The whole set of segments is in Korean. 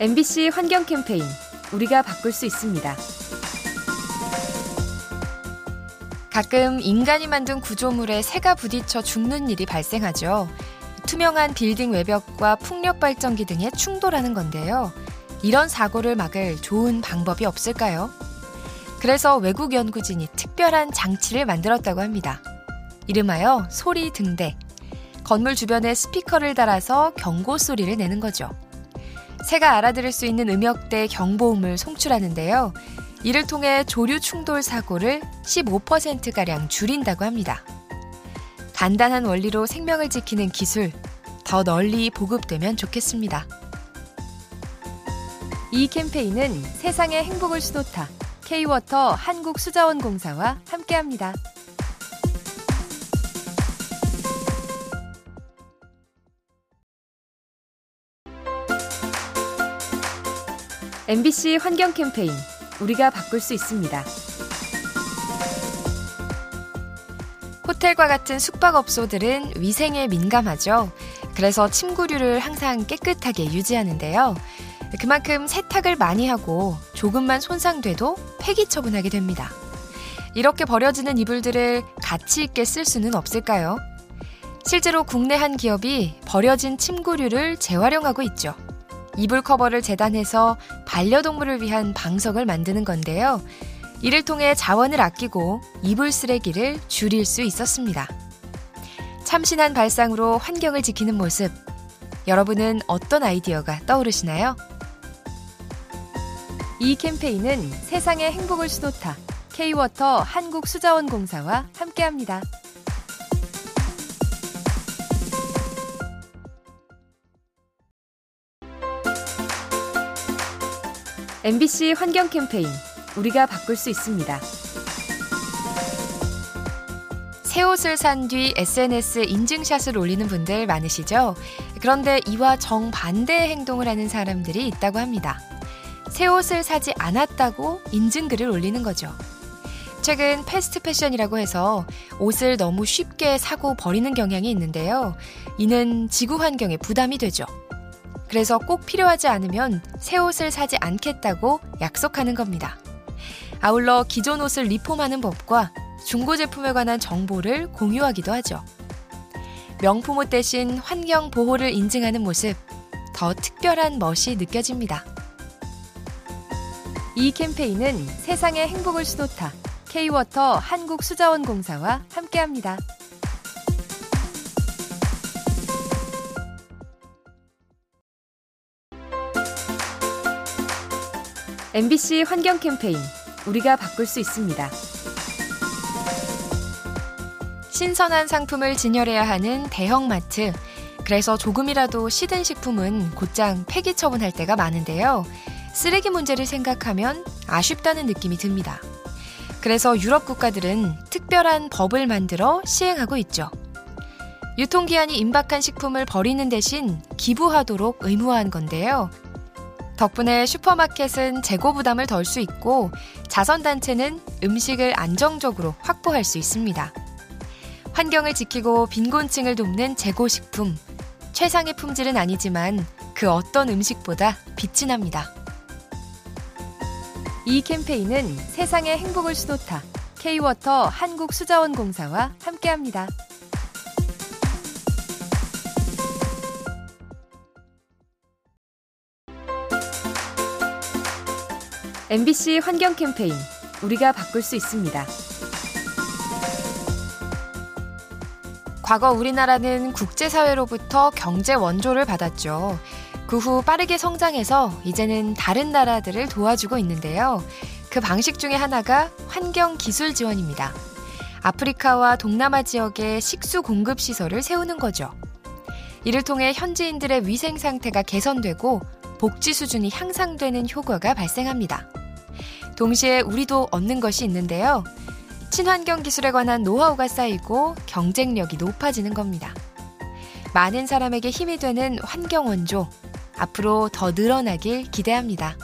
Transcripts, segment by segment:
MBC 환경 캠페인 우리가 바꿀 수 있습니다. 가끔 인간이 만든 구조물에 새가 부딪혀 죽는 일이 발생하죠. 투명한 빌딩 외벽과 풍력 발전기 등에 충돌하는 건데요. 이런 사고를 막을 좋은 방법이 없을까요? 그래서 외국 연구진이 특별한 장치를 만들었다고 합니다. 이름하여 소리 등대. 건물 주변에 스피커를 달아서 경고 소리를 내는 거죠. 새가 알아들을 수 있는 음역대 경보음을 송출하는데요. 이를 통해 조류 충돌 사고를 15%가량 줄인다고 합니다. 간단한 원리로 생명을 지키는 기술, 더 널리 보급되면 좋겠습니다. 이 캠페인은 세상의 행복을 수놓다. K-워터 한국수자원공사와 함께합니다. MBC 환경 캠페인 우리가 바꿀 수 있습니다. 호텔과 같은 숙박업소들은 위생에 민감하죠. 그래서 침구류를 항상 깨끗하게 유지하는데요. 그만큼 세탁을 많이 하고 조금만 손상돼도 폐기 처분하게 됩니다. 이렇게 버려지는 이불들을 가치 있게 쓸 수는 없을까요? 실제로 국내 한 기업이 버려진 침구류를 재활용하고 있죠. 이불 커버를 재단해서 반려동물을 위한 방석을 만드는 건데요. 이를 통해 자원을 아끼고 이불 쓰레기를 줄일 수 있었습니다. 참신한 발상으로 환경을 지키는 모습. 여러분은 어떤 아이디어가 떠오르시나요? 이 캠페인은 세상의 행복을 수놓다. K-워터 한국수자원공사와 함께합니다. MBC 환경 캠페인 우리가 바꿀 수 있습니다. 새 옷을 산 뒤 SNS 인증샷을 올리는 분들 많으시죠? 그런데 이와 정반대의 행동을 하는 사람들이 있다고 합니다. 새 옷을 사지 않았다고 인증글을 올리는 거죠. 최근 패스트 패션이라고 해서 옷을 너무 쉽게 사고 버리는 경향이 있는데요. 이는 지구 환경에 부담이 되죠. 그래서 꼭 필요하지 않으면 새 옷을 사지 않겠다고 약속하는 겁니다. 아울러 기존 옷을 리폼하는 법과 중고 제품에 관한 정보를 공유하기도 하죠. 명품 옷 대신 환경 보호를 인증하는 모습, 더 특별한 멋이 느껴집니다. 이 캠페인은 세상의 행복을 수놓다. K-워터 한국수자원공사와 함께합니다. MBC 환경 캠페인 우리가 바꿀 수 있습니다. 신선한 상품을 진열해야 하는 대형마트. 그래서 조금이라도 시든 식품은 곧장 폐기 처분할 때가 많은데요. 쓰레기 문제를 생각하면 아쉽다는 느낌이 듭니다. 그래서 유럽 국가들은 특별한 법을 만들어 시행하고 있죠. 유통기한이 임박한 식품을 버리는 대신 기부하도록 의무화한 건데요. 덕분에 슈퍼마켓은 재고 부담을 덜 수 있고 자선단체는 음식을 안정적으로 확보할 수 있습니다. 환경을 지키고 빈곤층을 돕는 재고식품. 최상의 품질은 아니지만 그 어떤 음식보다 빛이 납니다. 이 캠페인은 세상의 행복을 수놓다. K-워터 한국수자원공사와 함께합니다. MBC 환경 캠페인 우리가 바꿀 수 있습니다. 과거 우리나라는 국제사회로부터 경제 원조를 받았죠. 그 후 빠르게 성장해서 이제는 다른 나라들을 도와주고 있는데요. 그 방식 중에 하나가 환경 기술 지원입니다. 아프리카와 동남아 지역에 식수 공급 시설을 세우는 거죠. 이를 통해 현지인들의 위생 상태가 개선되고 복지 수준이 향상되는 효과가 발생합니다. 동시에 우리도 얻는 것이 있는데요. 친환경 기술에 관한 노하우가 쌓이고 경쟁력이 높아지는 겁니다. 많은 사람에게 힘이 되는 환경 원조, 앞으로 더 늘어나길 기대합니다.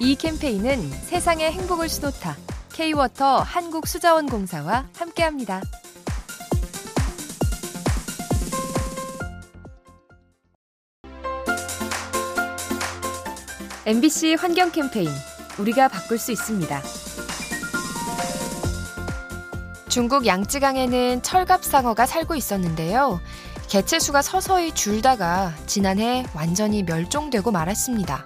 이 캠페인은 세상의 행복을 수놓다. K-워터 한국수자원공사와 함께합니다. MBC 환경 캠페인 우리가 바꿀 수 있습니다. 중국 양쯔강에는 철갑상어가 살고 있었는데요. 개체수가 서서히 줄다가 지난해 완전히 멸종되고 말았습니다.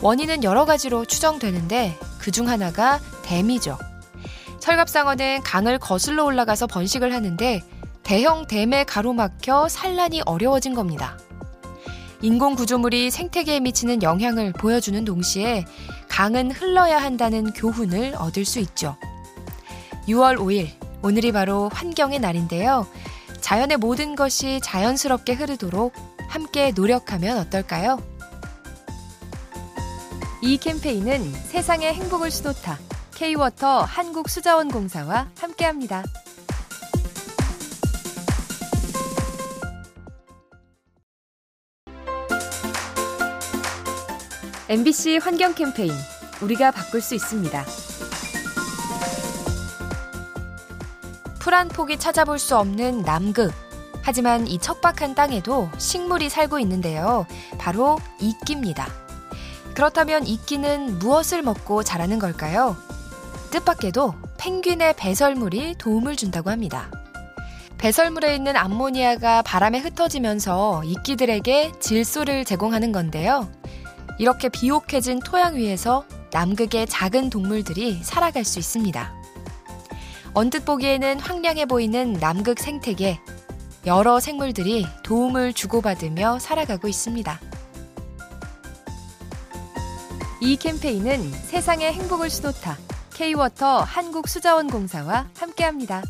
원인은 여러 가지로 추정되는데 그 중 하나가 댐이죠. 철갑상어는 강을 거슬러 올라가서 번식을 하는데 대형 댐에 가로막혀 산란이 어려워진 겁니다. 인공 구조물이 생태계에 미치는 영향을 보여주는 동시에 강은 흘러야 한다는 교훈을 얻을 수 있죠. 6월 5일, 오늘이 바로 환경의 날인데요. 자연의 모든 것이 자연스럽게 흐르도록 함께 노력하면 어떨까요? 이 캠페인은 세상의 행복을 수놓다. K-워터 한국수자원공사와 함께합니다. MBC 환경 캠페인 우리가 바꿀 수 있습니다. 풀 한 폭이 찾아볼 수 없는 남극. 하지만 이 척박한 땅에도 식물이 살고 있는데요. 바로 이끼입니다. 그렇다면 이끼는 무엇을 먹고 자라는 걸까요? 뜻밖에도 펭귄의 배설물이 도움을 준다고 합니다. 배설물에 있는 암모니아가 바람에 흩어지면서 이끼들에게 질소를 제공하는 건데요. 이렇게 비옥해진 토양 위에서 남극의 작은 동물들이 살아갈 수 있습니다. 언뜻 보기에는 황량해 보이는 남극 생태계, 여러 생물들이 도움을 주고받으며 살아가고 있습니다. 이 캠페인은 세상의 행복을 수놓다 K-워터 한국수자원공사와 함께합니다.